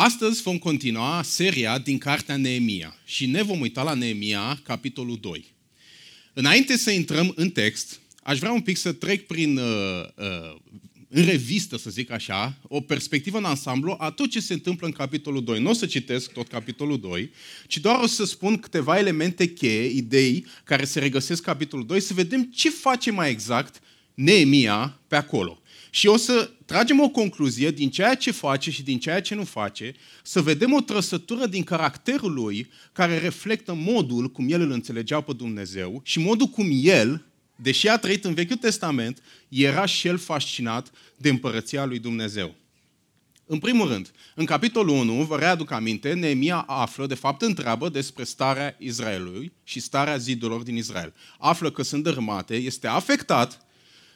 Astăzi vom continua seria din cartea Neemia și ne vom uita la Neemia, capitolul 2. Înainte să intrăm în text, aș vrea un pic să trec prin, uh, uh, în revistă, să zic așa, o perspectivă în ansamblu a tot ce se întâmplă în capitolul 2. Nu o să citesc tot capitolul 2, ci doar o să spun câteva elemente cheie, idei care se regăsesc în capitolul 2, să vedem ce face mai exact Neemia pe acolo. Și o să tragem o concluzie din ceea ce face și din ceea ce nu face, să vedem o trăsătură din caracterul lui care reflectă modul cum el îl înțelegea pe Dumnezeu și modul cum el, deși a trăit în Vechiul Testament, era și el fascinat de împărăția lui Dumnezeu. În primul rând, în capitolul 1, vă readuc aminte, Neemia află, de fapt întreabă despre starea Israelului și starea zidurilor din Israel. Află că sunt dărâmate, este afectat,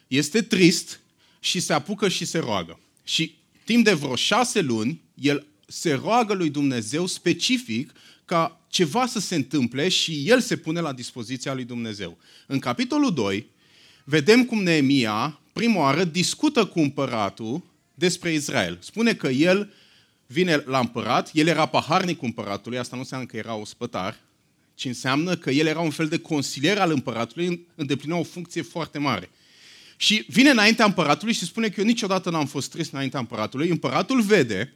este trist și se apucă și se roagă. Și timp de vreo șase luni, el se roagă lui Dumnezeu specific ca ceva să se întâmple și el se pune la dispoziția lui Dumnezeu. În capitolul 2, vedem cum Neemia, prima oară, discută cu împăratul despre Israel. Spune că el vine la împărat, el era paharnic cu împăratului, asta nu înseamnă că era ospătar, ci înseamnă că el era un fel de consilier al împăratului, îndeplinea o funcție foarte mare. Și vine înaintea împăratului și spune că eu niciodată n-am fost trist înaintea împăratului. Împăratul vede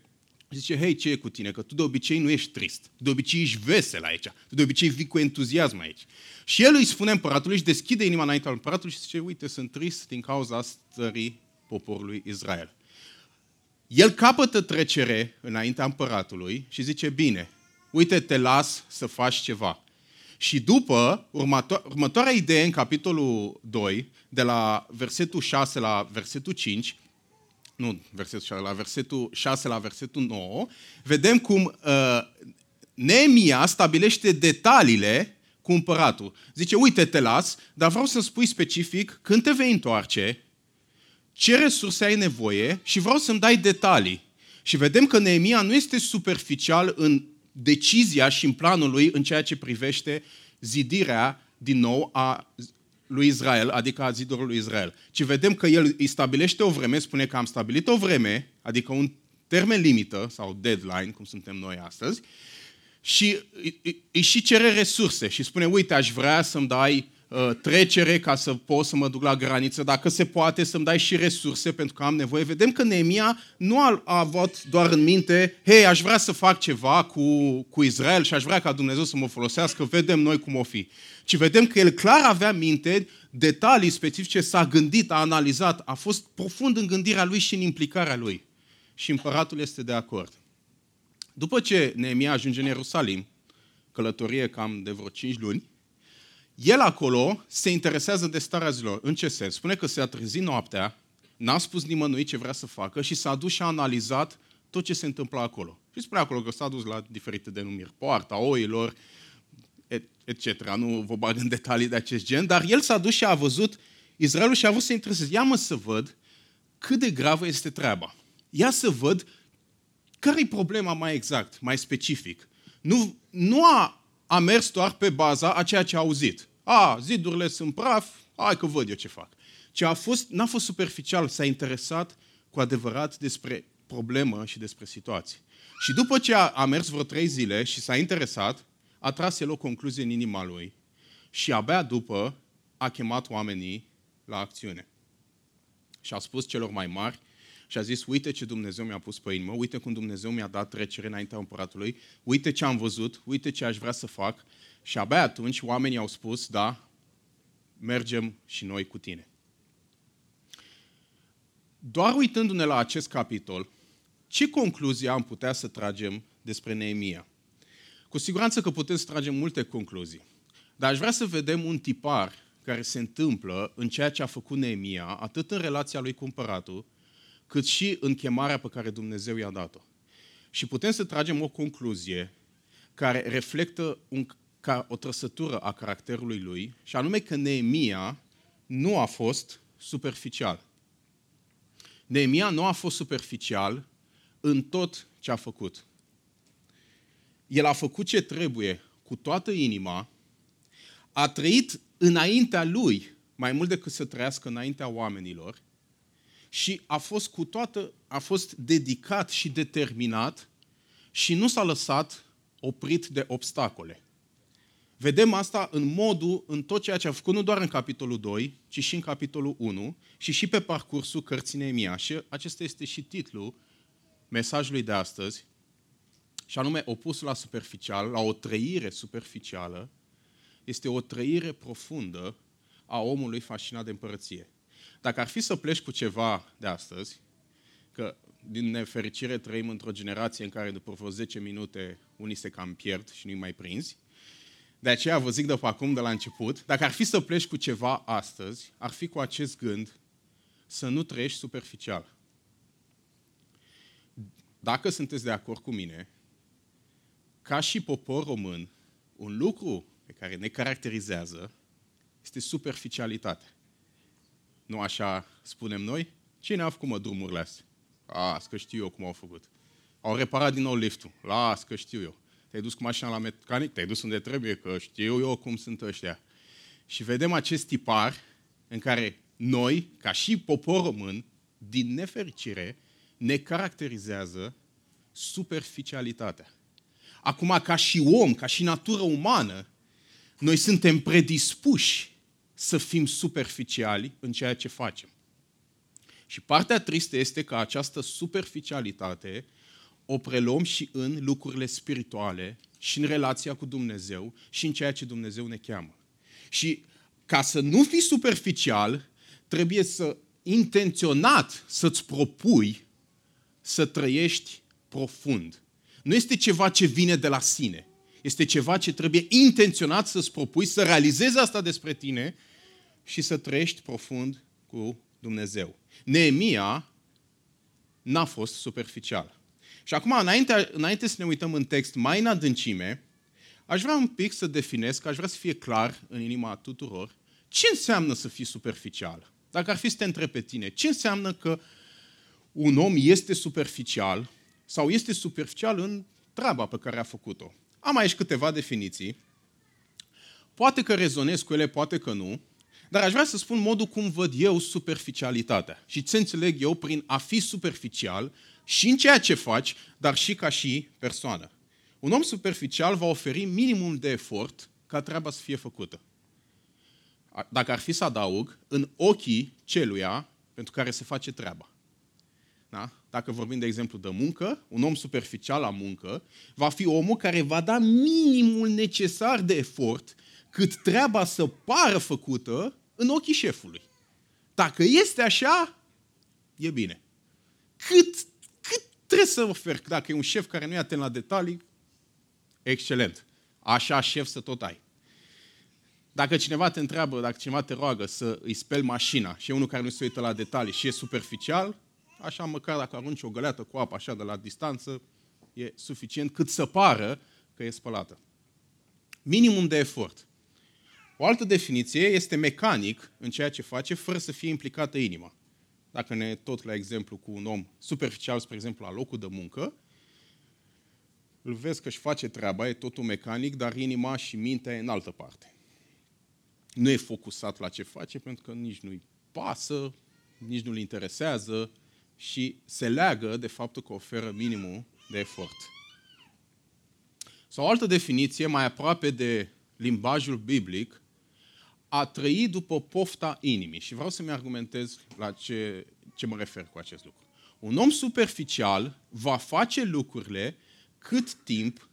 și zice, hei, ce e cu tine? Că tu de obicei nu ești trist. De obicei ești vesel aici. Tu de obicei vii cu entuziasm aici. Și el îi spune împăratului și deschide inima înaintea împăratului și zice, uite, sunt trist din cauza stării poporului Israel. El capătă trecere înaintea împăratului și zice, bine, uite, te las să faci ceva. Și după, următo- următoarea idee în capitolul 2, de la versetul 6 la versetul 5, nu versetul 6, la versetul 6 la versetul 9, vedem cum uh, Neemia stabilește detaliile cu împăratul. Zice, uite, te las, dar vreau să spui specific când te vei întoarce, ce resurse ai nevoie și vreau să-mi dai detalii. Și vedem că Neemia nu este superficial în decizia și în planul lui în ceea ce privește zidirea din nou a lui Israel, adică a zidului lui Israel. Ci vedem că el îi stabilește o vreme, spune că am stabilit o vreme, adică un termen limită sau deadline, cum suntem noi astăzi, și îi, îi și cere resurse și spune, uite, aș vrea să-mi dai Uh, trecere ca să pot să mă duc la graniță, dacă se poate să-mi dai și resurse pentru că am nevoie. Vedem că Neemia nu a, a avut doar în minte, hei, aș vrea să fac ceva cu, cu Israel și aș vrea ca Dumnezeu să mă folosească, vedem noi cum o fi. Ci vedem că el clar avea minte detalii specifice, s-a gândit, a analizat, a fost profund în gândirea lui și în implicarea lui. Și împăratul este de acord. După ce Neemia ajunge în Ierusalim, călătorie cam de vreo 5 luni, el acolo se interesează de starea zilor. În ce sens? Spune că s-a trezit noaptea, n-a spus nimănui ce vrea să facă și s-a dus și a analizat tot ce se întâmplă acolo. Și spune acolo că s-a dus la diferite denumiri, poarta oilor, etc. Nu vă bag în detalii de acest gen, dar el s-a dus și a văzut Israelul și a vrut să intereseze. Ia mă să văd cât de gravă este treaba. Ia să văd care e problema mai exact, mai specific. Nu, nu a a mers doar pe baza a ceea ce a auzit. A, zidurile sunt praf, hai că văd eu ce fac. Ce a fost, n-a fost superficial, s-a interesat cu adevărat despre problemă și despre situație. Și după ce a, a mers vreo trei zile și s-a interesat, a tras el o concluzie în inima lui și abia după a chemat oamenii la acțiune. Și a spus celor mai mari, și a zis, uite ce Dumnezeu mi-a pus pe inimă, uite cum Dumnezeu mi-a dat trecere înaintea împăratului, uite ce am văzut, uite ce aș vrea să fac. Și abia atunci oamenii au spus, da, mergem și noi cu tine. Doar uitându-ne la acest capitol, ce concluzie am putea să tragem despre Neemia? Cu siguranță că putem să tragem multe concluzii. Dar aș vrea să vedem un tipar care se întâmplă în ceea ce a făcut Neemia, atât în relația lui cu împăratul, cât și în chemarea pe care Dumnezeu i-a dat-o. Și putem să tragem o concluzie care reflectă un, ca o trăsătură a caracterului lui, și anume că Neemia nu a fost superficial. Neemia nu a fost superficial în tot ce a făcut. El a făcut ce trebuie cu toată inima, a trăit înaintea lui mai mult decât să trăiască înaintea oamenilor și a fost cu toată, a fost dedicat și determinat și nu s-a lăsat oprit de obstacole. Vedem asta în modul, în tot ceea ce a făcut, nu doar în capitolul 2, ci și în capitolul 1 și și pe parcursul cărții Neemia. Și acesta este și titlul mesajului de astăzi, și anume opusul la superficial, la o trăire superficială, este o trăire profundă a omului fascinat de împărăție. Dacă ar fi să pleci cu ceva de astăzi, că din nefericire trăim într-o generație în care după vreo 10 minute unii se cam pierd și nu-i mai prinzi, de aceea vă zic de pe acum, de la început, dacă ar fi să pleci cu ceva astăzi, ar fi cu acest gând să nu trăiești superficial. Dacă sunteți de acord cu mine, ca și popor român, un lucru pe care ne caracterizează este superficialitatea. Nu așa spunem noi? Cine a făcut mă drumurile astea? Las că știu eu cum au făcut. Au reparat din nou liftul. Las că știu eu. Te-ai dus cu mașina la mecanic, te-ai dus unde trebuie, că știu eu cum sunt ăștia. Și vedem acest tipar în care noi, ca și popor român, din nefericire, ne caracterizează superficialitatea. Acum, ca și om, ca și natură umană, noi suntem predispuși să fim superficiali în ceea ce facem. Și partea tristă este că această superficialitate o preluăm și în lucrurile spirituale, și în relația cu Dumnezeu, și în ceea ce Dumnezeu ne cheamă. Și ca să nu fii superficial, trebuie să intenționat să-ți propui să trăiești profund. Nu este ceva ce vine de la sine. Este ceva ce trebuie intenționat să-ți propui, să realizezi asta despre tine și să trăiești profund cu Dumnezeu. Neemia n-a fost superficial. Și acum, înainte, înainte să ne uităm în text mai în adâncime, aș vrea un pic să definez, că aș vrea să fie clar în inima tuturor, ce înseamnă să fii superficial. Dacă ar fi să te întreb pe tine, ce înseamnă că un om este superficial sau este superficial în treaba pe care a făcut-o? Am aici câteva definiții. Poate că rezonez cu ele, poate că nu, dar aș vrea să spun modul cum văd eu superficialitatea. Și ce înțeleg eu prin a fi superficial și în ceea ce faci, dar și ca și persoană. Un om superficial va oferi minimum de efort ca treaba să fie făcută. Dacă ar fi să adaug, în ochii celuia pentru care se face treaba. Da? Dacă vorbim, de exemplu, de muncă, un om superficial la muncă va fi omul care va da minimul necesar de efort cât treaba să pară făcută în ochii șefului. Dacă este așa, e bine. Cât, cât trebuie să oferi? Dacă e un șef care nu e atent la detalii, excelent. Așa șef să tot ai. Dacă cineva te întreabă, dacă cineva te roagă să îi speli mașina și e unul care nu se uită la detalii și e superficial, așa măcar dacă arunci o găleată cu apă așa de la distanță, e suficient cât să pară că e spălată. Minimum de efort. O altă definiție este mecanic în ceea ce face fără să fie implicată inima. Dacă ne tot la exemplu cu un om superficial, spre exemplu, la locul de muncă, îl vezi că își face treaba, e totul mecanic, dar inima și mintea e în altă parte. Nu e focusat la ce face, pentru că nici nu-i pasă, nici nu-l interesează și se leagă de faptul că oferă minimul de efort. Sau o altă definiție, mai aproape de limbajul biblic, a trăi după pofta inimii. Și vreau să-mi argumentez la ce, ce mă refer cu acest lucru. Un om superficial va face lucrurile cât timp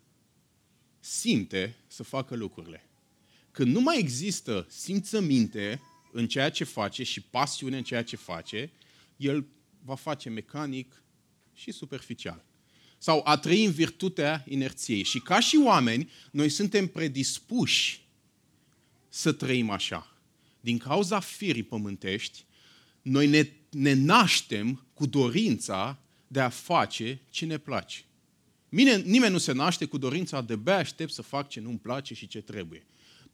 simte să facă lucrurile. Când nu mai există simțăminte în ceea ce face și pasiune în ceea ce face, el va face mecanic și superficial. Sau a trăi în virtutea inerției. Și ca și oameni, noi suntem predispuși să trăim așa. Din cauza firii pământești, noi ne, ne naștem cu dorința de a face ce ne place. Mine, nimeni nu se naște cu dorința de bea aștept să fac ce nu-mi place și ce trebuie.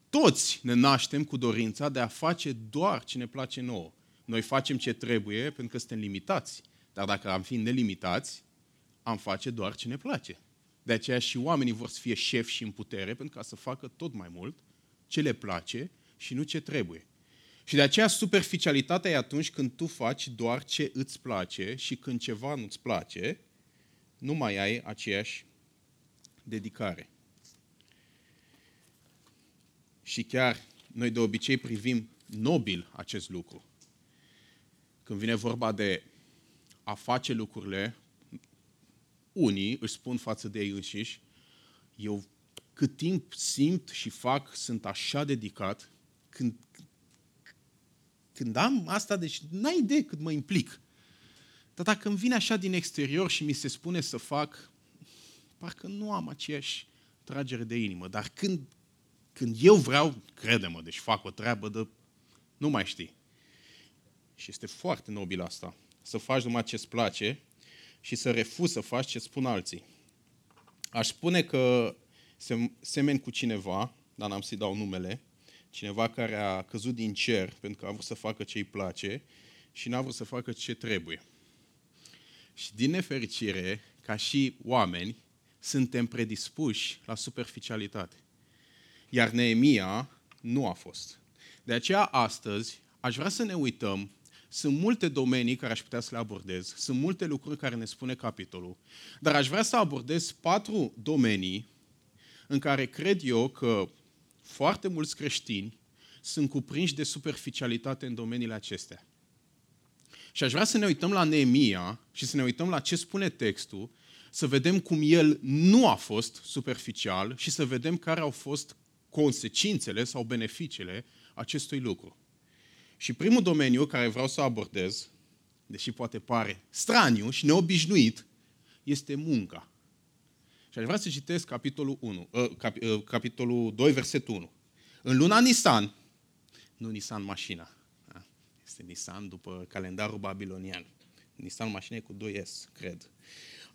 Toți ne naștem cu dorința de a face doar ce ne place nouă. Noi facem ce trebuie pentru că suntem limitați. Dar dacă am fi nelimitați, am face doar ce ne place. De aceea și oamenii vor să fie șefi și în putere pentru ca să facă tot mai mult ce le place și nu ce trebuie. Și de aceea superficialitatea e atunci când tu faci doar ce îți place și când ceva nu-ți place, nu mai ai aceeași dedicare. Și chiar noi de obicei privim nobil acest lucru. Când vine vorba de a face lucrurile, unii își spun față de ei înșiși, eu cât timp simt și fac, sunt așa dedicat, când, când am asta, deci n-ai idee cât mă implic. Dar dacă îmi vine așa din exterior și mi se spune să fac, parcă nu am aceeași tragere de inimă. Dar când, când eu vreau, crede-mă, deci fac o treabă de... Nu mai știi. Și este foarte nobil asta. Să faci numai ce-ți place și să refuzi să faci ce spun alții. Aș spune că semeni cu cineva, dar n-am să-i dau numele, cineva care a căzut din cer pentru că a vrut să facă ce îi place și n-a vrut să facă ce trebuie. Și din nefericire, ca și oameni, suntem predispuși la superficialitate. Iar Neemia nu a fost. De aceea, astăzi, aș vrea să ne uităm sunt multe domenii care aș putea să le abordez, sunt multe lucruri care ne spune capitolul, dar aș vrea să abordez patru domenii în care cred eu că foarte mulți creștini sunt cuprinși de superficialitate în domeniile acestea. Și aș vrea să ne uităm la Neemia și să ne uităm la ce spune textul, să vedem cum el nu a fost superficial și să vedem care au fost consecințele sau beneficiile acestui lucru. Și primul domeniu care vreau să abordez, deși poate pare straniu și neobișnuit, este munca. Și aș vrea să citesc capitolul, 1, uh, cap, uh, capitolul 2, versetul 1. În luna Nisan, nu Nisan mașina, da? este Nisan după calendarul babilonian. Nisan mașina e cu 2S, cred.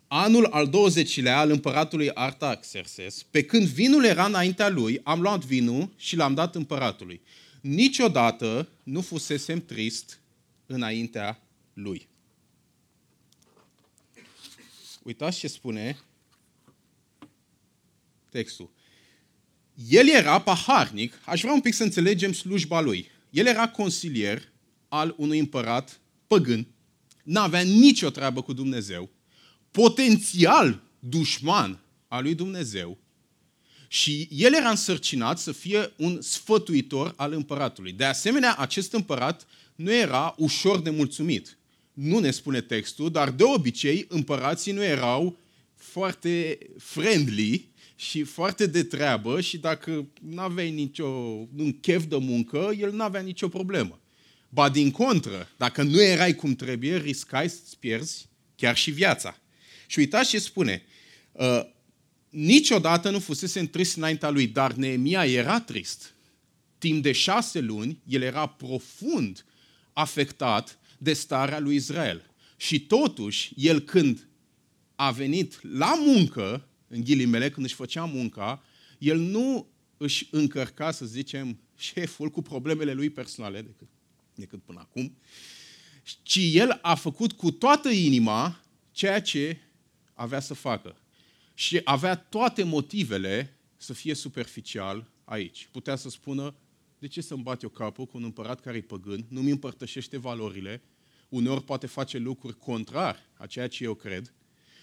Anul al 20-lea al împăratului Artaxerxes, pe când vinul era înaintea lui, am luat vinul și l-am dat împăratului niciodată nu fusesem trist înaintea lui. Uitați ce spune textul. El era paharnic, aș vrea un pic să înțelegem slujba lui. El era consilier al unui împărat păgân, n-avea nicio treabă cu Dumnezeu, potențial dușman al lui Dumnezeu, și el era însărcinat să fie un sfătuitor al împăratului. De asemenea, acest împărat nu era ușor de mulțumit. Nu ne spune textul, dar de obicei împărații nu erau foarte friendly și foarte de treabă și dacă nu aveai nicio, un chef de muncă, el nu avea nicio problemă. Ba din contră, dacă nu erai cum trebuie, riscai să-ți pierzi chiar și viața. Și uitați ce spune. Uh, niciodată nu fusese trist înaintea lui, dar Neemia era trist. Timp de șase luni, el era profund afectat de starea lui Israel. Și totuși, el când a venit la muncă, în ghilimele, când își făcea munca, el nu își încărca, să zicem, șeful cu problemele lui personale decât, decât până acum, ci el a făcut cu toată inima ceea ce avea să facă. Și avea toate motivele să fie superficial aici. Putea să spună, de ce să-mi bat eu capul cu un împărat care e păgân, nu mi împărtășește valorile, uneori poate face lucruri contrar a ceea ce eu cred,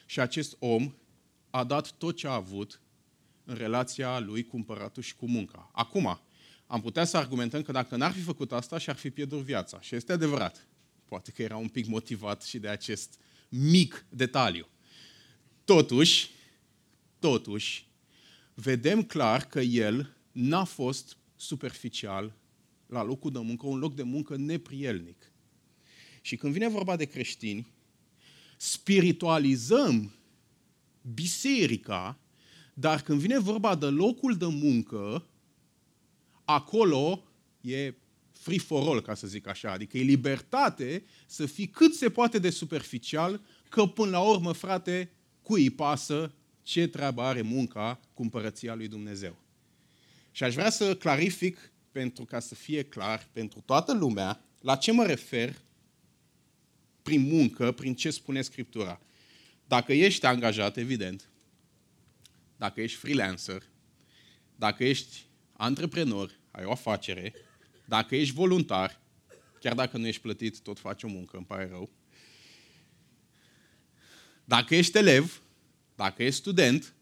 și acest om a dat tot ce a avut în relația lui cu împăratul și cu munca. Acum, am putea să argumentăm că dacă n-ar fi făcut asta, și-ar fi pierdut viața. Și este adevărat. Poate că era un pic motivat și de acest mic detaliu. Totuși, Totuși, vedem clar că el n-a fost superficial la locul de muncă, un loc de muncă neprielnic. Și când vine vorba de creștini, spiritualizăm biserica, dar când vine vorba de locul de muncă, acolo e free for all, ca să zic așa. Adică e libertate să fii cât se poate de superficial, că până la urmă, frate, cui îi pasă ce treabă are munca cu împărăția lui Dumnezeu. Și aș vrea să clarific, pentru ca să fie clar pentru toată lumea, la ce mă refer prin muncă, prin ce spune Scriptura. Dacă ești angajat, evident, dacă ești freelancer, dacă ești antreprenor, ai o afacere, dacă ești voluntar, chiar dacă nu ești plătit, tot faci o muncă, îmi pare rău. Dacă ești elev, dacă ești student,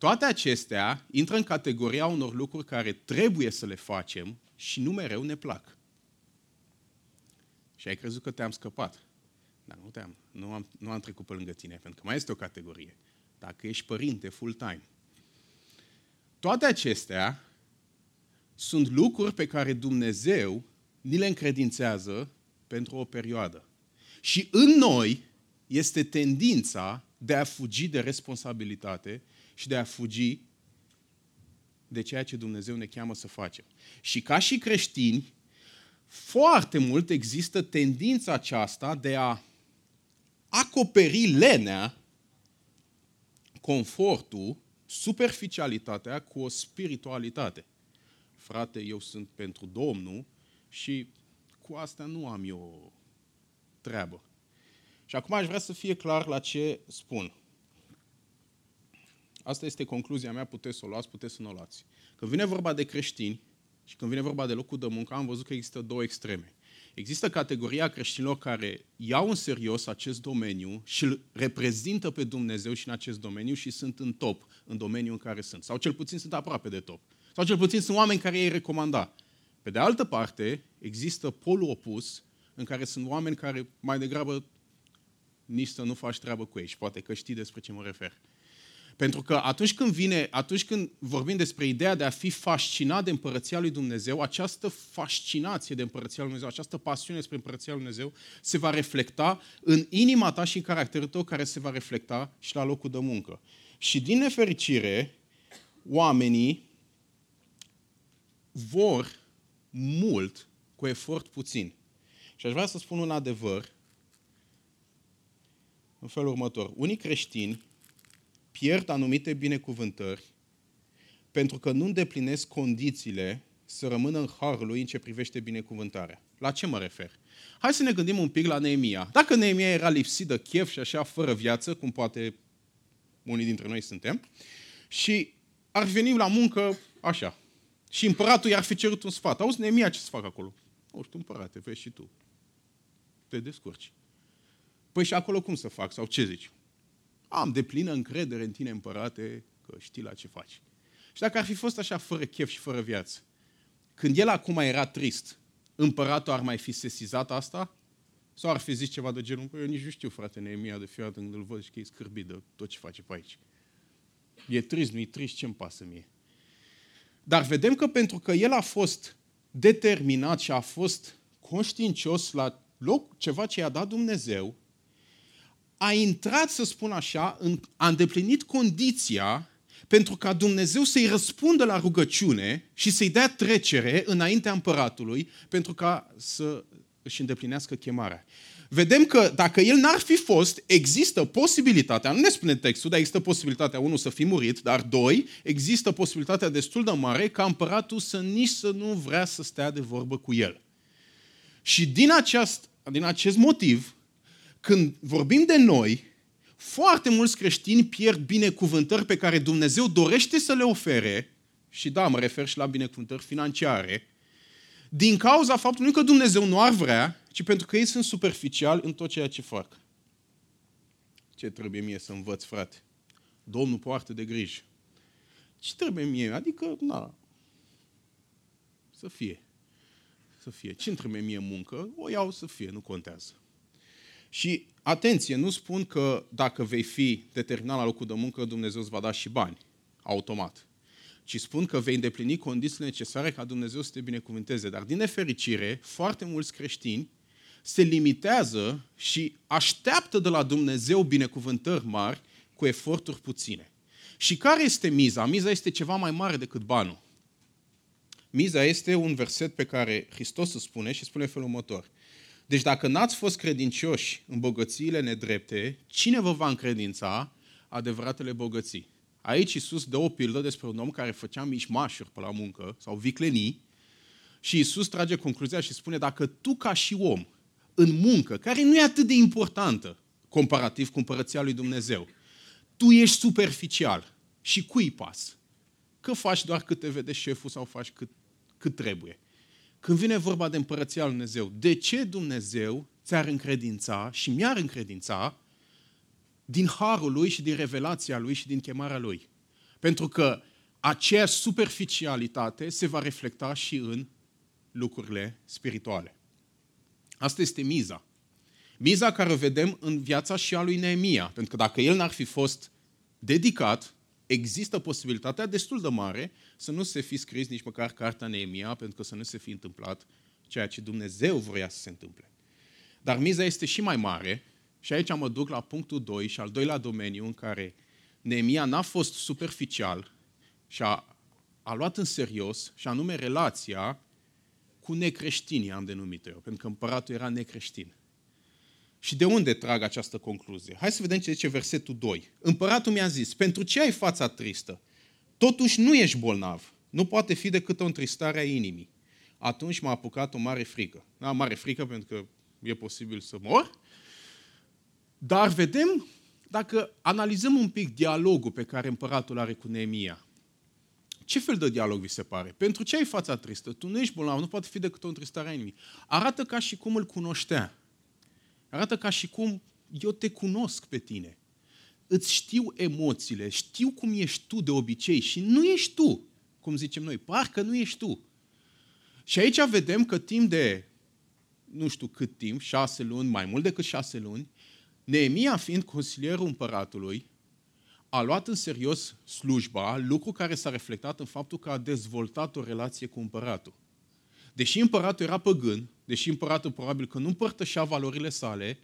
Toate acestea intră în categoria unor lucruri care trebuie să le facem și nu mereu ne plac. Și ai crezut că te-am scăpat. Dar nu te-am. Nu am, nu am trecut pe lângă tine, pentru că mai este o categorie. Dacă ești părinte full-time. Toate acestea sunt lucruri pe care Dumnezeu ni le încredințează pentru o perioadă. Și în noi este tendința de a fugi de responsabilitate și de a fugi de ceea ce Dumnezeu ne cheamă să facem. Și ca și creștini, foarte mult există tendința aceasta de a acoperi lenea, confortul, superficialitatea cu o spiritualitate. Frate, eu sunt pentru Domnul și cu asta nu am eu treabă. Și acum aș vrea să fie clar la ce spun. Asta este concluzia mea, puteți să o luați, puteți să nu o luați. Când vine vorba de creștini și când vine vorba de locul de muncă, am văzut că există două extreme. Există categoria creștinilor care iau în serios acest domeniu și îl reprezintă pe Dumnezeu și în acest domeniu și sunt în top în domeniul în care sunt. Sau cel puțin sunt aproape de top. Sau cel puțin sunt oameni care ei recomanda. Pe de altă parte, există polul opus în care sunt oameni care mai degrabă nici să nu faci treabă cu ei. Și poate că știi despre ce mă refer. Pentru că atunci când vine, atunci când vorbim despre ideea de a fi fascinat de împărăția lui Dumnezeu, această fascinație de împărăția lui Dumnezeu, această pasiune spre împărăția lui Dumnezeu, se va reflecta în inima ta și în caracterul tău, care se va reflecta și la locul de muncă. Și din nefericire, oamenii vor mult cu efort puțin. Și aș vrea să spun un adevăr în felul următor. Unii creștini pierd anumite binecuvântări pentru că nu îndeplinesc condițiile să rămână în harul lui în ce privește binecuvântarea. La ce mă refer? Hai să ne gândim un pic la Neemia. Dacă Neemia era lipsit de chef și așa fără viață, cum poate unii dintre noi suntem, și ar veni la muncă așa. Și împăratul i-ar fi cerut un sfat. Auzi, Neemia, ce să fac acolo? O știu, împărate, vezi și tu. Te descurci. Păi și acolo cum să fac? Sau ce zici? Am de plină încredere în tine, împărate, că știi la ce faci. Și dacă ar fi fost așa fără chef și fără viață, când el acum era trist, împăratul ar mai fi sesizat asta? Sau ar fi zis ceva de genul, eu nici nu știu, frate Neemia, de fiat când îl văd și că e scârbit de tot ce face pe aici. E trist, nu-i trist, ce-mi pasă mie? Dar vedem că pentru că el a fost determinat și a fost conștiincios la loc, ceva ce i-a dat Dumnezeu, a intrat, să spun așa, în, a îndeplinit condiția pentru ca Dumnezeu să-i răspundă la rugăciune și să-i dea trecere înaintea împăratului pentru ca să își îndeplinească chemarea. Vedem că dacă el n-ar fi fost, există posibilitatea, nu ne spune textul, dar există posibilitatea, unul, să fi murit, dar doi, există posibilitatea destul de mare ca împăratul să nici să nu vrea să stea de vorbă cu el. Și din, aceast, din acest motiv, când vorbim de noi, foarte mulți creștini pierd binecuvântări pe care Dumnezeu dorește să le ofere, și da, mă refer și la binecuvântări financiare, din cauza faptului că Dumnezeu nu ar vrea, ci pentru că ei sunt superficiali în tot ceea ce fac. Ce trebuie mie să învăț, frate? Domnul poartă de grijă. Ce trebuie mie? Adică, na, să fie. Să fie. Ce trebuie mie muncă? O iau să fie, nu contează. Și atenție, nu spun că dacă vei fi determinat la locul de muncă, Dumnezeu îți va da și bani, automat. Ci spun că vei îndeplini condițiile necesare ca Dumnezeu să te binecuvânteze. Dar din nefericire, foarte mulți creștini se limitează și așteaptă de la Dumnezeu binecuvântări mari cu eforturi puține. Și care este miza? Miza este ceva mai mare decât banul. Miza este un verset pe care Hristos îl spune și spune felul următor. Deci dacă n-ați fost credincioși în bogățiile nedrepte, cine vă va încredința adevăratele bogății? Aici Iisus dă o pildă despre un om care făcea mișmașuri pe la muncă sau viclenii și Iisus trage concluzia și spune dacă tu ca și om în muncă, care nu e atât de importantă comparativ cu împărăția lui Dumnezeu, tu ești superficial și cui pas? Că faci doar cât te vede șeful sau faci cât, cât trebuie. Când vine vorba de împărăția lui Dumnezeu, de ce Dumnezeu ți-ar încredința și mi-ar încredința din harul lui și din revelația lui și din chemarea lui? Pentru că aceeași superficialitate se va reflecta și în lucrurile spirituale. Asta este miza. Miza care o vedem în viața și a lui Neemia. Pentru că dacă el n-ar fi fost dedicat, există posibilitatea destul de mare să nu se fi scris nici măcar cartea Neemia, pentru că să nu se fi întâmplat ceea ce Dumnezeu vrea să se întâmple. Dar miza este și mai mare și aici mă duc la punctul 2 și al doilea domeniu în care Neemia n-a fost superficial și a, a luat în serios și anume relația cu necreștinii, am denumit eu, pentru că împăratul era necreștin. Și de unde trag această concluzie? Hai să vedem ce zice versetul 2. Împăratul mi-a zis, pentru ce ai fața tristă? Totuși nu ești bolnav. Nu poate fi decât o întristare a inimii. Atunci m-a apucat o mare frică. Da, mare frică pentru că e posibil să mor. Dar vedem, dacă analizăm un pic dialogul pe care împăratul are cu Neemia, ce fel de dialog vi se pare? Pentru ce ai fața tristă? Tu nu ești bolnav, nu poate fi decât o întristare a inimii. Arată ca și cum îl cunoștea. Arată ca și cum eu te cunosc pe tine. Îți știu emoțiile, știu cum ești tu de obicei și nu ești tu, cum zicem noi, parcă nu ești tu. Și aici vedem că timp de, nu știu cât timp, șase luni, mai mult decât șase luni, Neemia fiind consilierul împăratului, a luat în serios slujba, lucru care s-a reflectat în faptul că a dezvoltat o relație cu împăratul. Deși împăratul era păgân, deși împăratul probabil că nu împărtășea valorile sale,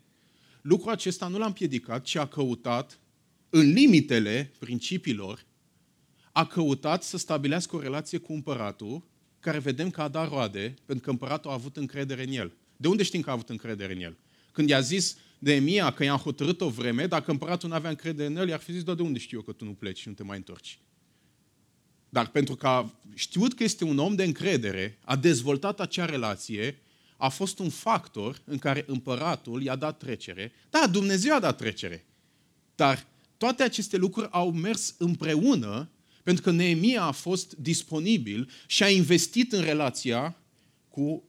lucrul acesta nu l-a împiedicat, ci a căutat, în limitele principiilor, a căutat să stabilească o relație cu împăratul, care vedem că a dat roade, pentru că împăratul a avut încredere în el. De unde știm că a avut încredere în el? Când i-a zis de Emia că i-am hotărât o vreme, dacă împăratul nu avea încredere în el, i-ar fi zis, de unde știu eu că tu nu pleci și nu te mai întorci? Dar pentru că a știut că este un om de încredere, a dezvoltat acea relație, a fost un factor în care împăratul i-a dat trecere. Da, Dumnezeu a dat trecere. Dar toate aceste lucruri au mers împreună pentru că Neemia a fost disponibil și a investit în relația cu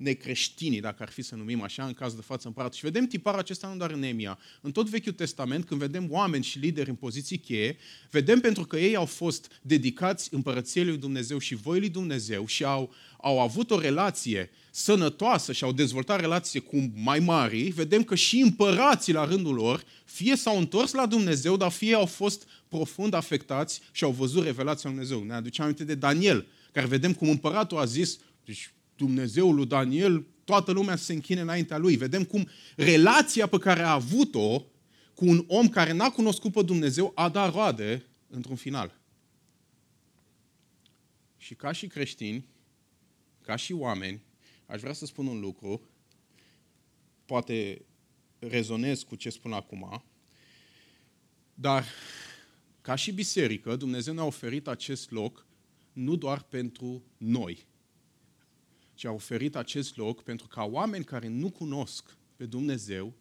necreștinii, dacă ar fi să numim așa, în caz de față împăratul. Și vedem tiparul acesta nu doar în Nemia. În tot Vechiul Testament, când vedem oameni și lideri în poziții cheie, vedem pentru că ei au fost dedicați împărăției lui Dumnezeu și voii lui Dumnezeu și au, au avut o relație sănătoasă și au dezvoltat relație cu mai mari, vedem că și împărații la rândul lor fie s-au întors la Dumnezeu, dar fie au fost profund afectați și au văzut revelația lui Dumnezeu. Ne aducem aminte de Daniel, care vedem cum împăratul a zis, deci Dumnezeul lui Daniel, toată lumea se închine înaintea lui. Vedem cum relația pe care a avut-o cu un om care n-a cunoscut pe Dumnezeu a dat roade într-un final. Și ca și creștini, ca și oameni, aș vrea să spun un lucru, poate rezonez cu ce spun acum, dar ca și biserică, Dumnezeu ne-a oferit acest loc nu doar pentru noi, ci a oferit acest loc pentru ca oameni care nu cunosc pe Dumnezeu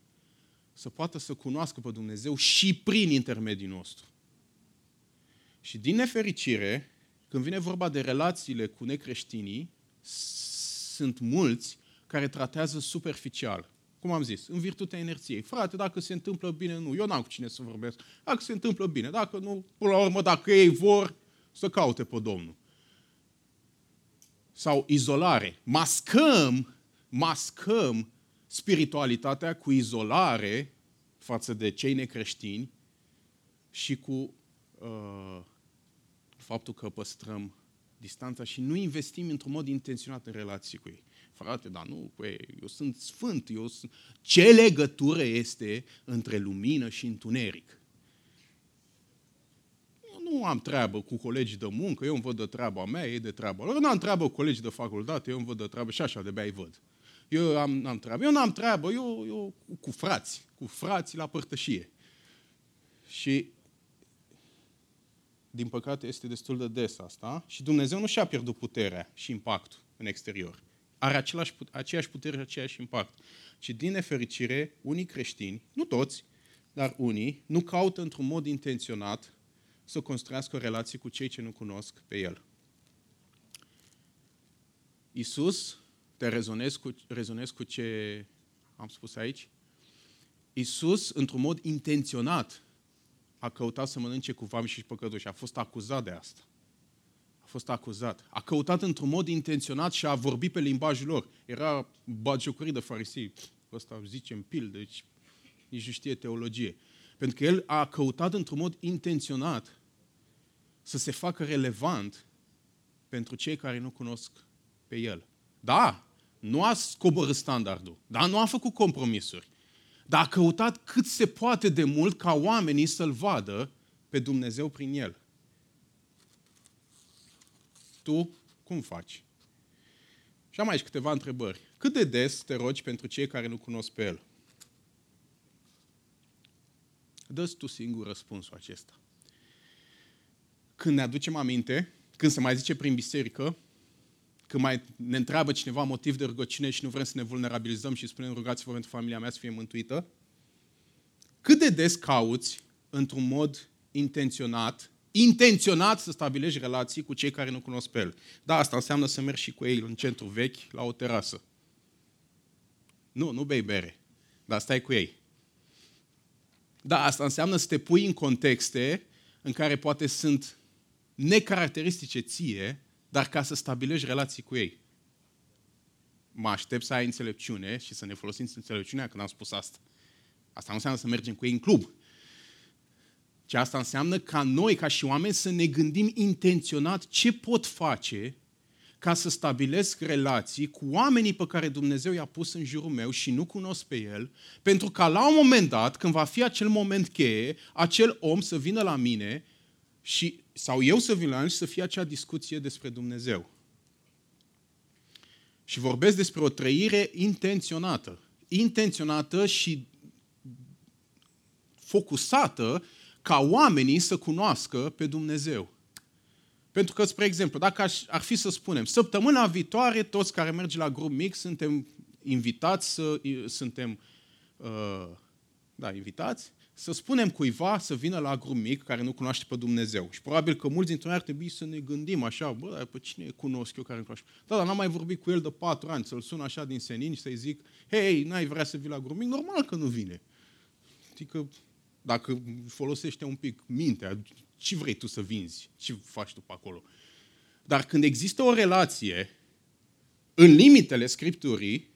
să poată să cunoască pe Dumnezeu și prin intermediul nostru. Și din nefericire, când vine vorba de relațiile cu necreștinii, sunt mulți care tratează superficial. Cum am zis, în virtutea inerției. Frate, dacă se întâmplă bine, nu. Eu n-am cu cine să vorbesc. Dacă se întâmplă bine, dacă nu, până la urmă, dacă ei vor, să caute pe Domnul sau izolare. Mascăm, mascăm spiritualitatea cu izolare față de cei necreștini și cu uh, faptul că păstrăm distanța și nu investim într-un mod intenționat în relații cu ei. Frate, dar nu, cu ei, eu sunt sfânt, eu sunt... Ce legătură este între lumină și întuneric? Nu am treabă cu colegii de muncă, eu îmi văd de treaba mea, ei de treaba lor. Eu n-am treabă cu colegii de facultate, eu îmi văd de treabă și așa, de-abia îi văd. Eu am, am treabă. Eu n-am treabă, eu, eu cu frați, cu frații la părtășie. Și din păcate este destul de des asta și Dumnezeu nu și-a pierdut puterea și impactul în exterior. Are același, aceeași putere și aceeași impact. Și din nefericire, unii creștini, nu toți, dar unii, nu caută într-un mod intenționat să construiască o relație cu cei ce nu cunosc pe El. Isus, te rezonez cu, rezonez cu ce am spus aici, Isus, într-un mod intenționat, a căutat să mănânce cu vami și păcătoși. A fost acuzat de asta. A fost acuzat. A căutat într-un mod intenționat și a vorbit pe limbajul lor. Era bagiocorii de farisei. Ăsta zice în pil, deci nici nu știe teologie. Pentru că el a căutat într-un mod intenționat să se facă relevant pentru cei care nu cunosc pe el. Da, nu a scoborât standardul, da, nu a făcut compromisuri, dar a căutat cât se poate de mult ca oamenii să-L vadă pe Dumnezeu prin El. Tu cum faci? Și am aici câteva întrebări. Cât de des te rogi pentru cei care nu cunosc pe El? dă tu singur răspunsul acesta. Când ne aducem aminte, când se mai zice prin biserică, când mai ne întreabă cineva motiv de rugăciune și nu vrem să ne vulnerabilizăm și spunem rugați-vă pentru familia mea să fie mântuită, cât de des cauți, într-un mod intenționat, intenționat să stabilești relații cu cei care nu cunosc pe el. Da, asta înseamnă să mergi și cu ei în centru vechi, la o terasă. Nu, nu bei bere, dar stai cu ei. Da, asta înseamnă să te pui în contexte în care poate sunt necaracteristice ție, dar ca să stabilești relații cu ei. Mă aștept să ai înțelepciune și să ne folosim înțelepciunea când am spus asta. Asta nu înseamnă să mergem cu ei în club. Ce asta înseamnă ca noi, ca și oameni, să ne gândim intenționat ce pot face ca să stabilesc relații cu oamenii pe care Dumnezeu i-a pus în jurul meu și nu cunosc pe el, pentru ca la un moment dat, când va fi acel moment cheie, acel om să vină la mine și, sau eu să vin la el și să fie acea discuție despre Dumnezeu. Și vorbesc despre o trăire intenționată. Intenționată și focusată ca oamenii să cunoască pe Dumnezeu. Pentru că, spre exemplu, dacă ar fi să spunem, săptămâna viitoare, toți care merg la grup mic suntem invitați să, suntem, uh, da, invitați, să spunem cuiva să vină la grup mic care nu cunoaște pe Dumnezeu. Și probabil că mulți dintre noi ar trebui să ne gândim așa, bă, dar pe cine cunosc eu care nu cunoaște? Da, dar n-am mai vorbit cu el de patru ani, să-l sun așa din senin și să-i zic, hei, n-ai vrea să vii la grup mic? Normal că nu vine. Adică, dacă folosește un pic mintea, ce vrei tu să vinzi? Ce faci tu pe acolo? Dar când există o relație în limitele Scripturii,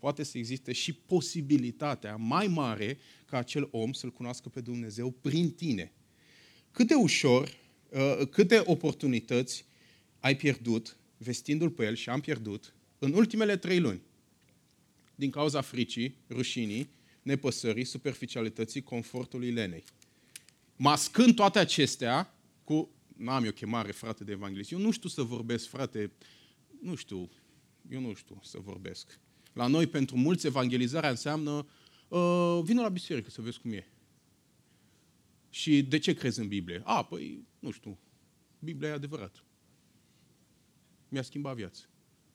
poate să existe și posibilitatea mai mare ca acel om să-L cunoască pe Dumnezeu prin tine. Cât de ușor, uh, câte oportunități ai pierdut vestindu-L pe El și am pierdut în ultimele trei luni. Din cauza fricii, rușinii, nepăsării, superficialității, confortului lenei mascând toate acestea cu, n-am eu chemare, frate, de evanghelist. Eu nu știu să vorbesc, frate, nu știu, eu nu știu să vorbesc. La noi, pentru mulți, evangelizarea înseamnă uh, vină la biserică să vezi cum e. Și de ce crezi în Biblie? A, păi, nu știu, Biblia e adevărat. Mi-a schimbat viața.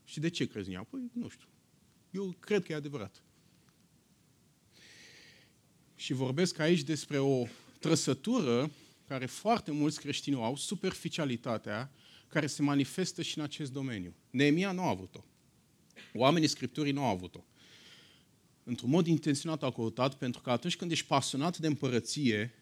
Și de ce crezi în ea? Păi, nu știu. Eu cred că e adevărat. Și vorbesc aici despre o trăsătură care foarte mulți creștini au, superficialitatea, care se manifestă și în acest domeniu. Neemia nu a avut-o. Oamenii Scripturii nu au avut-o. Într-un mod intenționat au căutat, pentru că atunci când ești pasionat de împărăție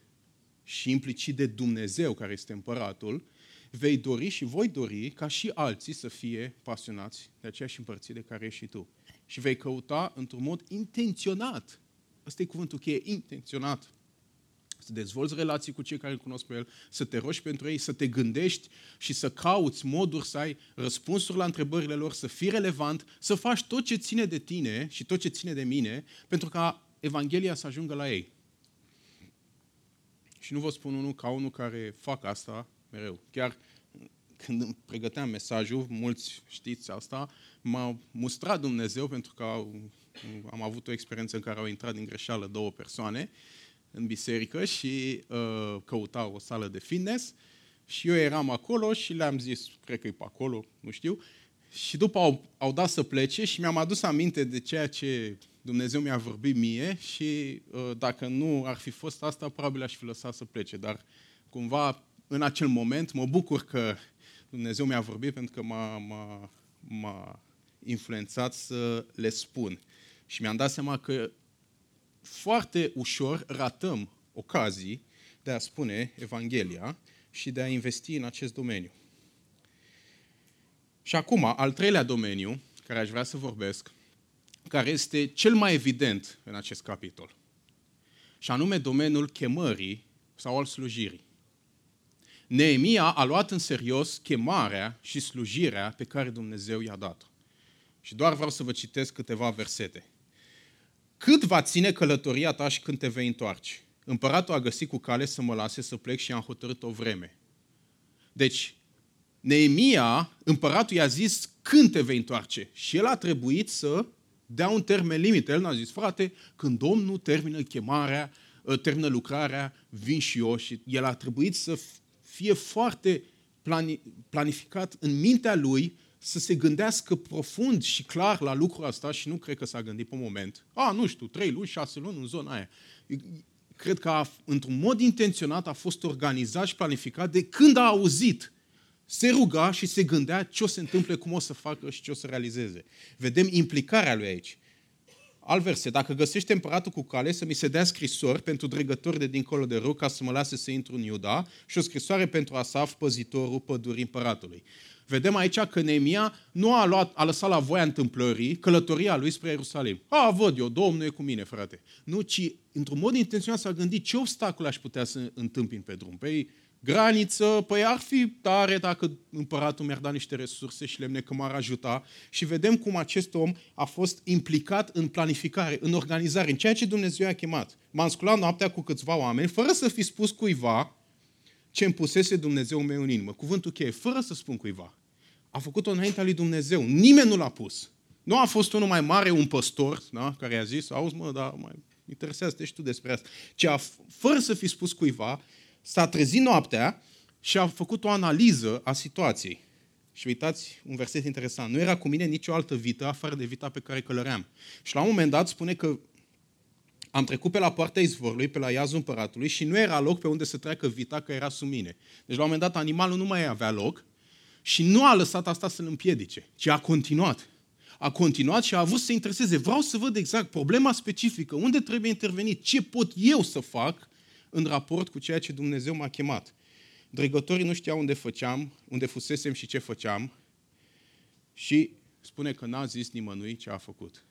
și implicit de Dumnezeu, care este împăratul, vei dori și voi dori ca și alții să fie pasionați de aceeași împărție de care ești și tu. Și vei căuta într-un mod intenționat. Ăsta e cuvântul cheie, intenționat să dezvolți relații cu cei care îl cunosc pe el, să te rogi pentru ei, să te gândești și să cauți moduri să ai răspunsuri la întrebările lor, să fii relevant, să faci tot ce ține de tine și tot ce ține de mine, pentru ca Evanghelia să ajungă la ei. Și nu vă spun unul ca unul care fac asta mereu. Chiar când îmi pregăteam mesajul, mulți știți asta, m-a mustrat Dumnezeu pentru că am avut o experiență în care au intrat din greșeală două persoane în biserică și uh, căutau o sală de fitness și eu eram acolo și le-am zis, cred că e pe acolo, nu știu, și după au, au dat să plece și mi-am adus aminte de ceea ce Dumnezeu mi-a vorbit mie și uh, dacă nu ar fi fost asta, probabil aș fi lăsat să plece, dar cumva în acel moment mă bucur că Dumnezeu mi-a vorbit pentru că m-a, m-a, m-a influențat să le spun. Și mi-am dat seama că foarte ușor ratăm ocazii de a spune Evanghelia și de a investi în acest domeniu. Și acum, al treilea domeniu care aș vrea să vorbesc, care este cel mai evident în acest capitol, și anume domeniul chemării sau al slujirii. Neemia a luat în serios chemarea și slujirea pe care Dumnezeu i-a dat-o. Și doar vreau să vă citesc câteva versete. Cât va ține călătoria ta și când te vei întoarce? Împăratul a găsit cu cale să mă lase să plec și am hotărât o vreme. Deci, Neemia, împăratul i-a zis când te vei întoarce. Și el a trebuit să dea un termen limit. El n-a zis, frate, când Domnul termină chemarea, ă, termină lucrarea, vin și eu. Și el a trebuit să fie foarte planificat în mintea lui să se gândească profund și clar la lucrul ăsta și nu cred că s-a gândit pe moment. A, nu știu, trei luni, șase luni în zona aia. Cred că a, într-un mod intenționat a fost organizat și planificat de când a auzit se ruga și se gândea ce o se întâmple, cum o să facă și ce o să realizeze. Vedem implicarea lui aici. Al verse, dacă găsește împăratul cu cale să mi se dea scrisori pentru dregători de dincolo de râu ca să mă lase să intru în Iuda și o scrisoare pentru Asaf, păzitorul pădurii împăratului. Vedem aici că Neemia nu a, luat, a lăsat la voia întâmplării călătoria lui spre Ierusalim. A, văd eu, Domnul e cu mine, frate. Nu, ci într-un mod intenționat s-a gândit ce obstacole aș putea să întâmpin pe drum. Păi graniță, păi ar fi tare dacă împăratul mi-ar da niște resurse și lemne că m-ar ajuta. Și vedem cum acest om a fost implicat în planificare, în organizare, în ceea ce Dumnezeu a chemat. M-am sculat noaptea cu câțiva oameni, fără să fi spus cuiva ce îmi pusese Dumnezeu meu în inimă. Cuvântul cheie, fără să spun cuiva. A făcut-o înaintea lui Dumnezeu. Nimeni nu l-a pus. Nu a fost unul mai mare, un păstor, da, care a zis, auzi mă, dar mai interesează-te și tu despre asta. Ci a, fără să fi spus cuiva, s-a trezit noaptea și a făcut o analiză a situației. Și uitați, un verset interesant. Nu era cu mine nicio altă vită afară de vita pe care călăream. Și la un moment dat spune că am trecut pe la poarta izvorului, pe la iazul împăratului și nu era loc pe unde să treacă vita, că era sub mine. Deci la un moment dat animalul nu mai avea loc și nu a lăsat asta să-l împiedice, ci a continuat. A continuat și a avut să se intereseze. Vreau să văd exact problema specifică, unde trebuie intervenit, ce pot eu să fac în raport cu ceea ce Dumnezeu m-a chemat. Dregătorii nu știau unde făceam, unde fusesem și ce făceam și spune că n-a zis nimănui ce a făcut.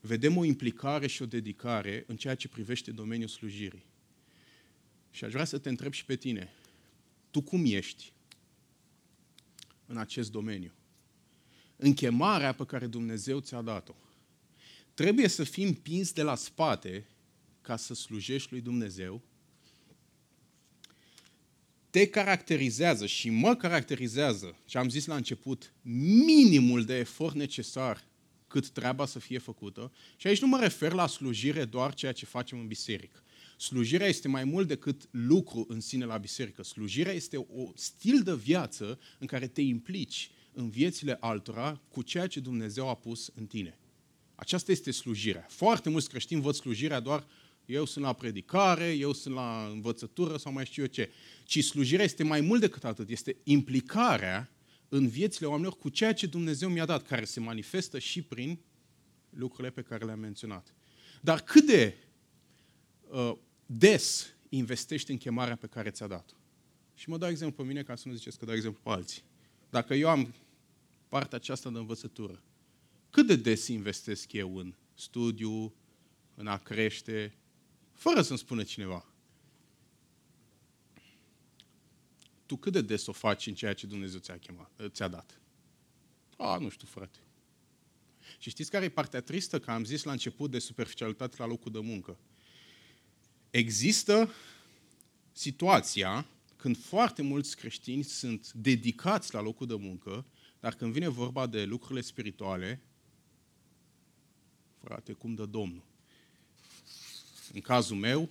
Vedem o implicare și o dedicare în ceea ce privește domeniul slujirii. Și aș vrea să te întreb și pe tine. Tu cum ești în acest domeniu? În chemarea pe care Dumnezeu ți-a dat-o. Trebuie să fii împins de la spate ca să slujești lui Dumnezeu te caracterizează și mă caracterizează, ce am zis la început, minimul de efort necesar cât treaba să fie făcută. Și aici nu mă refer la slujire doar ceea ce facem în biserică. Slujirea este mai mult decât lucru în sine la biserică. Slujirea este o stil de viață în care te implici în viețile altora cu ceea ce Dumnezeu a pus în tine. Aceasta este slujirea. Foarte mulți creștini văd slujirea doar eu sunt la predicare, eu sunt la învățătură sau mai știu eu ce. Ci slujirea este mai mult decât atât. Este implicarea în viețile oamenilor cu ceea ce Dumnezeu mi-a dat, care se manifestă și prin lucrurile pe care le-am menționat. Dar cât de uh, des investești în chemarea pe care ți-a dat Și mă dau exemplu pe mine ca să nu ziceți că dau exemplu pe alții. Dacă eu am partea aceasta de învățătură, cât de des investesc eu în studiu, în a crește, fără să-mi spună cineva. Tu cât de des o faci în ceea ce Dumnezeu ți-a, chemat, ți-a dat? A, nu știu, frate. Și știți care e partea tristă? Că am zis la început de superficialitate la locul de muncă. Există situația când foarte mulți creștini sunt dedicați la locul de muncă, dar când vine vorba de lucrurile spirituale, frate, cum dă Domnul? În cazul meu,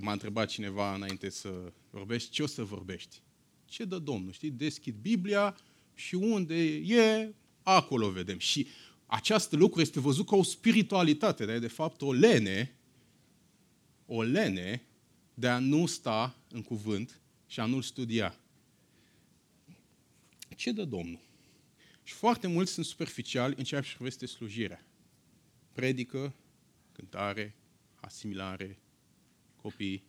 m-a întrebat cineva înainte să vorbești, ce o să vorbești? Ce dă Domnul? Știi, deschid Biblia și unde e, acolo vedem. Și acest lucru este văzut ca o spiritualitate, dar e de fapt o lene, o lene de a nu sta în cuvânt și a nu-l studia. Ce dă Domnul? Și foarte mulți sunt superficiali în ceea ce privește slujirea. Predică, cântare, asimilare, copii,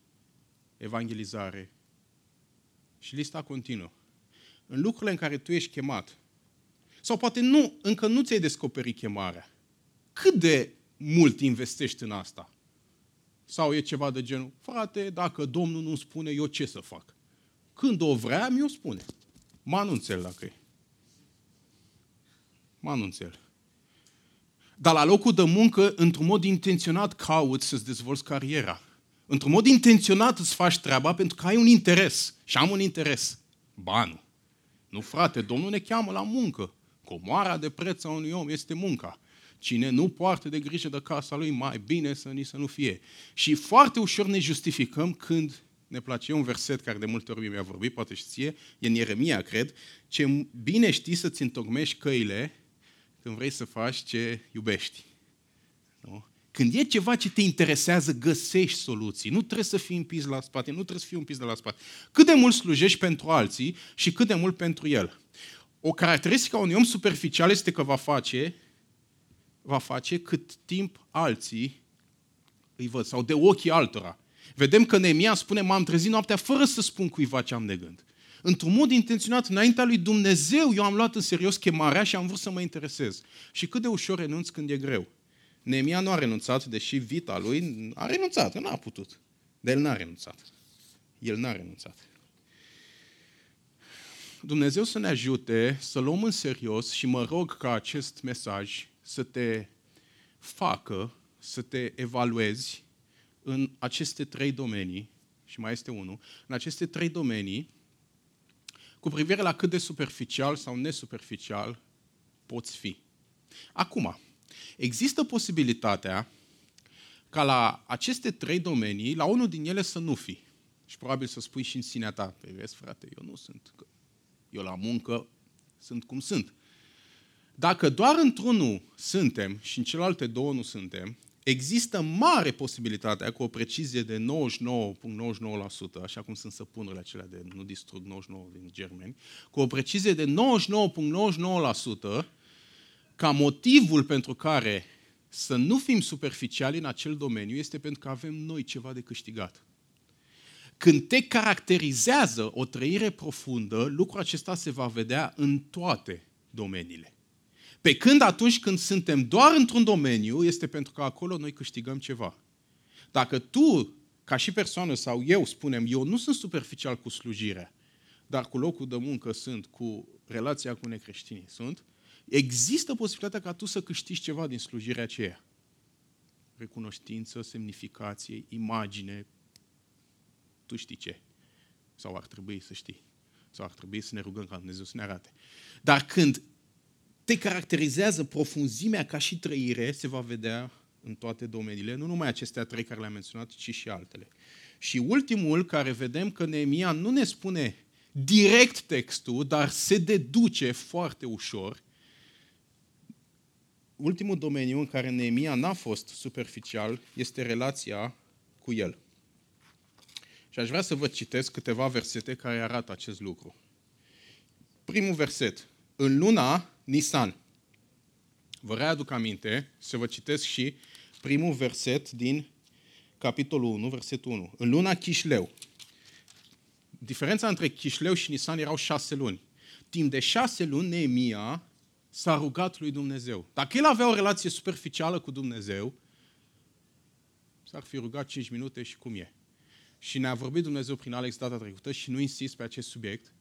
evangelizare. Și lista continuă. În lucrurile în care tu ești chemat, sau poate nu, încă nu ți-ai descoperit chemarea, cât de mult investești în asta? Sau e ceva de genul, frate, dacă Domnul nu spune, eu ce să fac? Când o vrea, mi-o spune. Mă anunțel dacă e. Mă anunțel. Dar la locul de muncă, într-un mod intenționat, cauți să-ți dezvolți cariera. Într-un mod intenționat îți faci treaba pentru că ai un interes. Și am un interes. Banul. Nu, frate, Domnul ne cheamă la muncă. Comoara de preț a unui om este munca. Cine nu poartă de grijă de casa lui, mai bine să ni să nu fie. Și foarte ușor ne justificăm când ne place. E un verset care de multe ori mi-a vorbit, poate și ție, e în Ieremia, cred, ce bine știi să-ți întocmești căile când vrei să faci ce iubești. Nu? Când e ceva ce te interesează, găsești soluții. Nu trebuie să fii împins la spate, nu trebuie să fii împins de la spate. Cât de mult slujești pentru alții și cât de mult pentru el. O caracteristică a unui om superficial este că va face, va face cât timp alții îi văd, sau de ochii altora. Vedem că Neemia spune, m-am trezit noaptea fără să spun cuiva ce am de gând. Într-un mod intenționat, înaintea lui Dumnezeu, eu am luat în serios chemarea și am vrut să mă interesez. Și cât de ușor renunț când e greu. Neemia nu a renunțat, deși vita lui a renunțat, nu a putut. Dar el n-a renunțat. El n-a renunțat. Dumnezeu să ne ajute să luăm în serios și mă rog ca acest mesaj să te facă să te evaluezi în aceste trei domenii, și mai este unul, în aceste trei domenii, cu privire la cât de superficial sau nesuperficial poți fi. Acum, există posibilitatea ca la aceste trei domenii, la unul din ele să nu fii. Și probabil să spui și în sinea ta, pe păi vezi, frate, eu nu sunt, eu la muncă sunt cum sunt. Dacă doar într-unul suntem și în celelalte două nu suntem, există mare posibilitatea cu o precizie de 99,99%, așa cum sunt săpunurile acelea de nu distrug 99 din germeni, cu o precizie de 99,99% ca motivul pentru care să nu fim superficiali în acel domeniu este pentru că avem noi ceva de câștigat. Când te caracterizează o trăire profundă, lucrul acesta se va vedea în toate domeniile. Pe când atunci când suntem doar într-un domeniu, este pentru că acolo noi câștigăm ceva. Dacă tu, ca și persoană sau eu, spunem, eu nu sunt superficial cu slujirea, dar cu locul de muncă sunt, cu relația cu necreștinii sunt, există posibilitatea ca tu să câștigi ceva din slujirea aceea. Recunoștință, semnificație, imagine, tu știi ce. Sau ar trebui să știi. Sau ar trebui să ne rugăm ca Dumnezeu să ne arate. Dar când te caracterizează profunzimea ca și trăire, se va vedea în toate domeniile, nu numai acestea trei care le-am menționat, ci și altele. Și ultimul, care vedem că Neemia nu ne spune direct textul, dar se deduce foarte ușor, ultimul domeniu în care Neemia n-a fost superficial este relația cu el. Și aș vrea să vă citesc câteva versete care arată acest lucru. Primul verset. În luna Nisan. Vă readuc aminte să vă citesc și primul verset din capitolul 1, versetul 1. În luna Chișleu. Diferența între Chișleu și Nisan erau șase luni. Timp de șase luni, Neemia s-a rugat lui Dumnezeu. Dacă el avea o relație superficială cu Dumnezeu, s-ar fi rugat 5 minute și cum e. Și ne-a vorbit Dumnezeu prin Alex data trecută și nu insist pe acest subiect,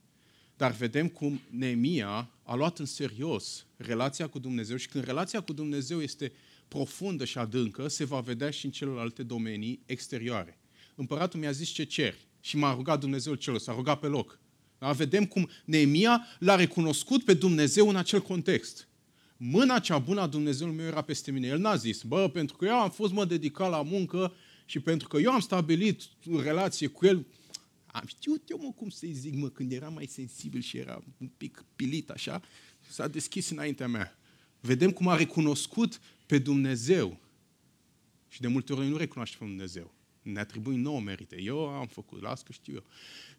dar vedem cum Neemia a luat în serios relația cu Dumnezeu și când relația cu Dumnezeu este profundă și adâncă, se va vedea și în celelalte domenii exterioare. Împăratul mi-a zis ce cer și m-a rugat Dumnezeu celor, s-a rugat pe loc. Da? Vedem cum Neemia l-a recunoscut pe Dumnezeu în acel context. Mâna cea bună a Dumnezeului meu era peste mine. El n-a zis, bă, pentru că eu am fost mă dedicat la muncă și pentru că eu am stabilit relație cu el, am știut eu, mă, cum să-i zic, mă, când era mai sensibil și era un pic pilit așa, s-a deschis înaintea mea. Vedem cum a recunoscut pe Dumnezeu. Și de multe ori noi nu recunoaștem pe Dumnezeu. Ne atribui nouă merite. Eu am făcut, las că știu eu.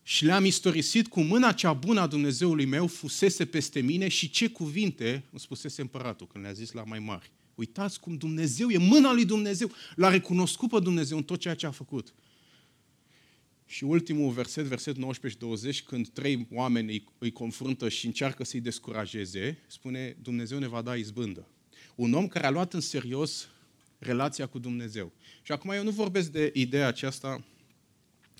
Și le-am istorisit cu mâna cea bună a Dumnezeului meu fusese peste mine și ce cuvinte îmi spusese împăratul când le-a zis la mai mari. Uitați cum Dumnezeu e mâna lui Dumnezeu. L-a recunoscut pe Dumnezeu în tot ceea ce a făcut. Și ultimul verset, verset 19 și 20, când trei oameni îi, îi confruntă și încearcă să-i descurajeze, spune Dumnezeu ne va da izbândă. Un om care a luat în serios relația cu Dumnezeu. Și acum eu nu vorbesc de ideea aceasta,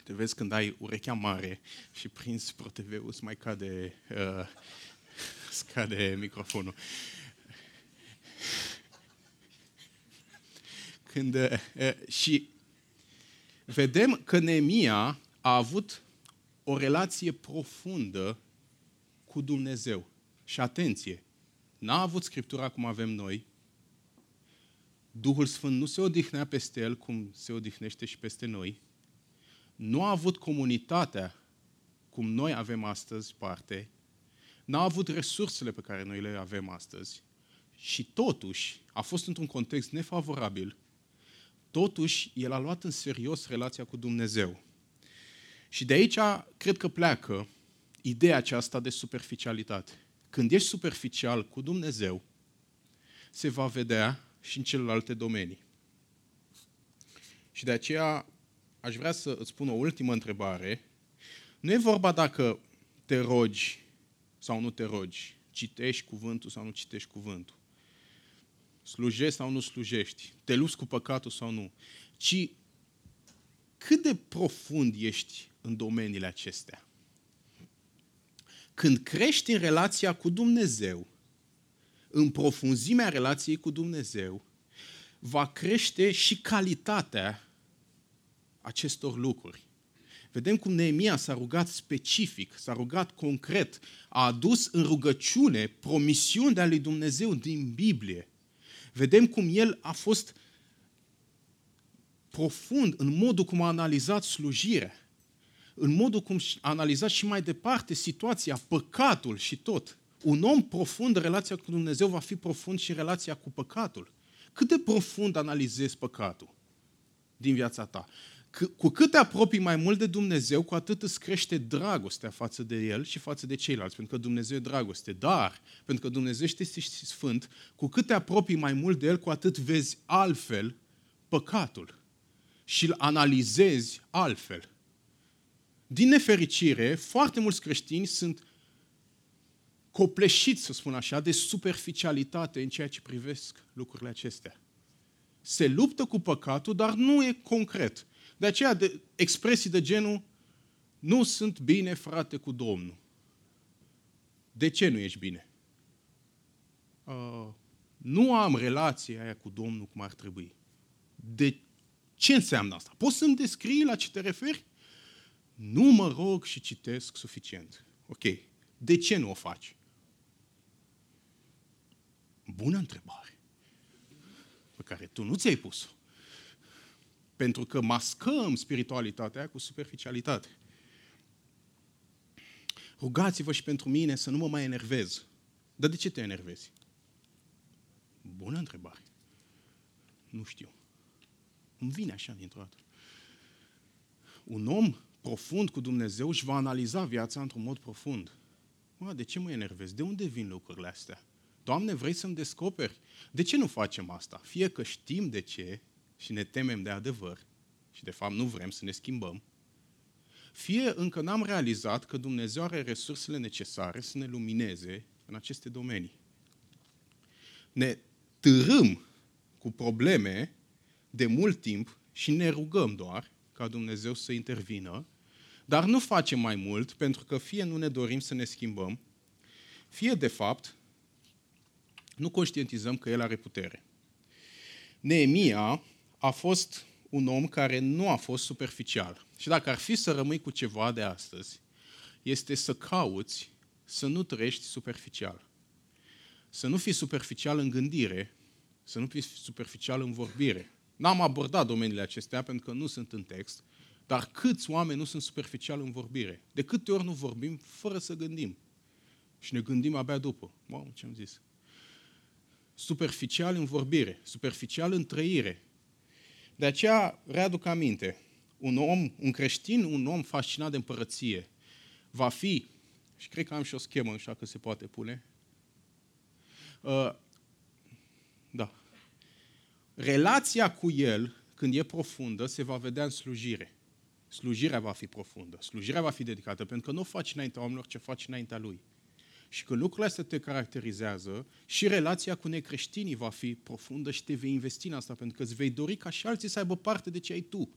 te vezi când ai urechea mare și prinzi ProTV-ul, îți mai cade, uh, scade microfonul. Când, uh, și vedem că Neemia a avut o relație profundă cu Dumnezeu. Și atenție, n-a avut Scriptura cum avem noi, Duhul Sfânt nu se odihnea peste el cum se odihnește și peste noi, nu a avut comunitatea cum noi avem astăzi parte, n-a avut resursele pe care noi le avem astăzi. Și totuși a fost într-un context nefavorabil, totuși el a luat în serios relația cu Dumnezeu. Și de aici cred că pleacă ideea aceasta de superficialitate. Când ești superficial cu Dumnezeu, se va vedea și în celelalte domenii. Și de aceea aș vrea să îți pun o ultimă întrebare. Nu e vorba dacă te rogi sau nu te rogi, citești cuvântul sau nu citești cuvântul, slujești sau nu slujești, te lupți cu păcatul sau nu, ci cât de profund ești în domeniile acestea. Când crești în relația cu Dumnezeu, în profunzimea relației cu Dumnezeu, va crește și calitatea acestor lucruri. Vedem cum Neemia s-a rugat specific, s-a rugat concret, a adus în rugăciune promisiuni de a lui Dumnezeu din Biblie. Vedem cum el a fost profund în modul cum a analizat slujirea, în modul cum a analizat și mai departe situația, păcatul și tot. Un om profund în relația cu Dumnezeu va fi profund și în relația cu păcatul. Cât de profund analizezi păcatul din viața ta? Cu cât te apropii mai mult de Dumnezeu, cu atât îți crește dragostea față de El și față de ceilalți, pentru că Dumnezeu e dragoste. Dar, pentru că Dumnezeu este sfânt, cu cât te apropii mai mult de El, cu atât vezi altfel păcatul și îl analizezi altfel. Din nefericire, foarte mulți creștini sunt copleșiți, să spun așa, de superficialitate în ceea ce privesc lucrurile acestea. Se luptă cu păcatul, dar nu e concret. De aceea, de, expresii de genul, nu sunt bine, frate, cu Domnul. De ce nu ești bine? Uh, nu am relația aia cu Domnul cum ar trebui. De ce înseamnă asta? Poți să-mi descrii la ce te referi? Nu mă rog și citesc suficient. Ok. De ce nu o faci? Bună întrebare. Pe care tu nu ți-ai pus-o. Pentru că mascăm spiritualitatea cu superficialitate. Rugați-vă și pentru mine să nu mă mai enervez. Dar de ce te enervezi? Bună întrebare. Nu știu. Îmi vine așa dintr-o dată. Un om profund cu Dumnezeu își va analiza viața într-un mod profund. Mă, de ce mă enervez? De unde vin lucrurile astea? Doamne, vrei să-mi descoperi? De ce nu facem asta? Fie că știm de ce și ne temem de adevăr și de fapt nu vrem să ne schimbăm, fie încă n-am realizat că Dumnezeu are resursele necesare să ne lumineze în aceste domenii. Ne târâm cu probleme de mult timp și ne rugăm doar ca Dumnezeu să intervină, dar nu facem mai mult pentru că fie nu ne dorim să ne schimbăm, fie de fapt nu conștientizăm că el are putere. Neemia a fost un om care nu a fost superficial. Și dacă ar fi să rămâi cu ceva de astăzi, este să cauți să nu trăiești superficial. Să nu fii superficial în gândire, să nu fii superficial în vorbire. N-am abordat domeniile acestea pentru că nu sunt în text, dar câți oameni nu sunt superficial în vorbire? De câte ori nu vorbim fără să gândim? Și ne gândim abia după. Wow, ce am zis? superficial în vorbire, superficial în trăire. De aceea readuc aminte, un om, un creștin, un om fascinat de împărăție, va fi, și cred că am și o schemă, așa că se poate pune, uh, da, relația cu el, când e profundă, se va vedea în slujire. slujirea va fi profundă, slujirea va fi dedicată, pentru că nu o faci înaintea oamenilor, ce faci înaintea Lui. Și când lucrurile astea te caracterizează, și relația cu necreștinii va fi profundă și te vei investi în asta, pentru că îți vei dori ca și alții să aibă parte de ce ai tu.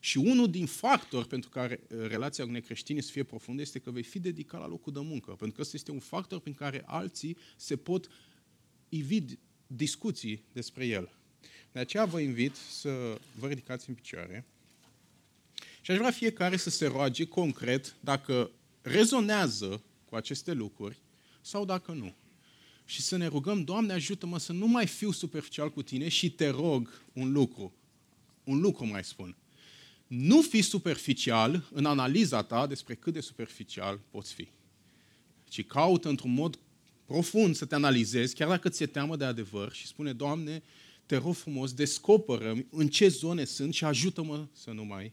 Și unul din factori pentru care uh, relația cu necreștinii să fie profundă este că vei fi dedicat la locul de muncă, pentru că ăsta este un factor prin care alții se pot ivi discuții despre el. De aceea vă invit să vă ridicați în picioare și aș vrea fiecare să se roage concret dacă rezonează cu aceste lucruri sau dacă nu. Și să ne rugăm, Doamne, ajută-mă să nu mai fiu superficial cu tine și te rog un lucru. Un lucru mai spun. Nu fi superficial în analiza ta despre cât de superficial poți fi. Ci caută într-un mod profund să te analizezi, chiar dacă ți-e teamă de adevăr și spune, Doamne, te rog frumos, descoperă în ce zone sunt și ajută-mă să nu mai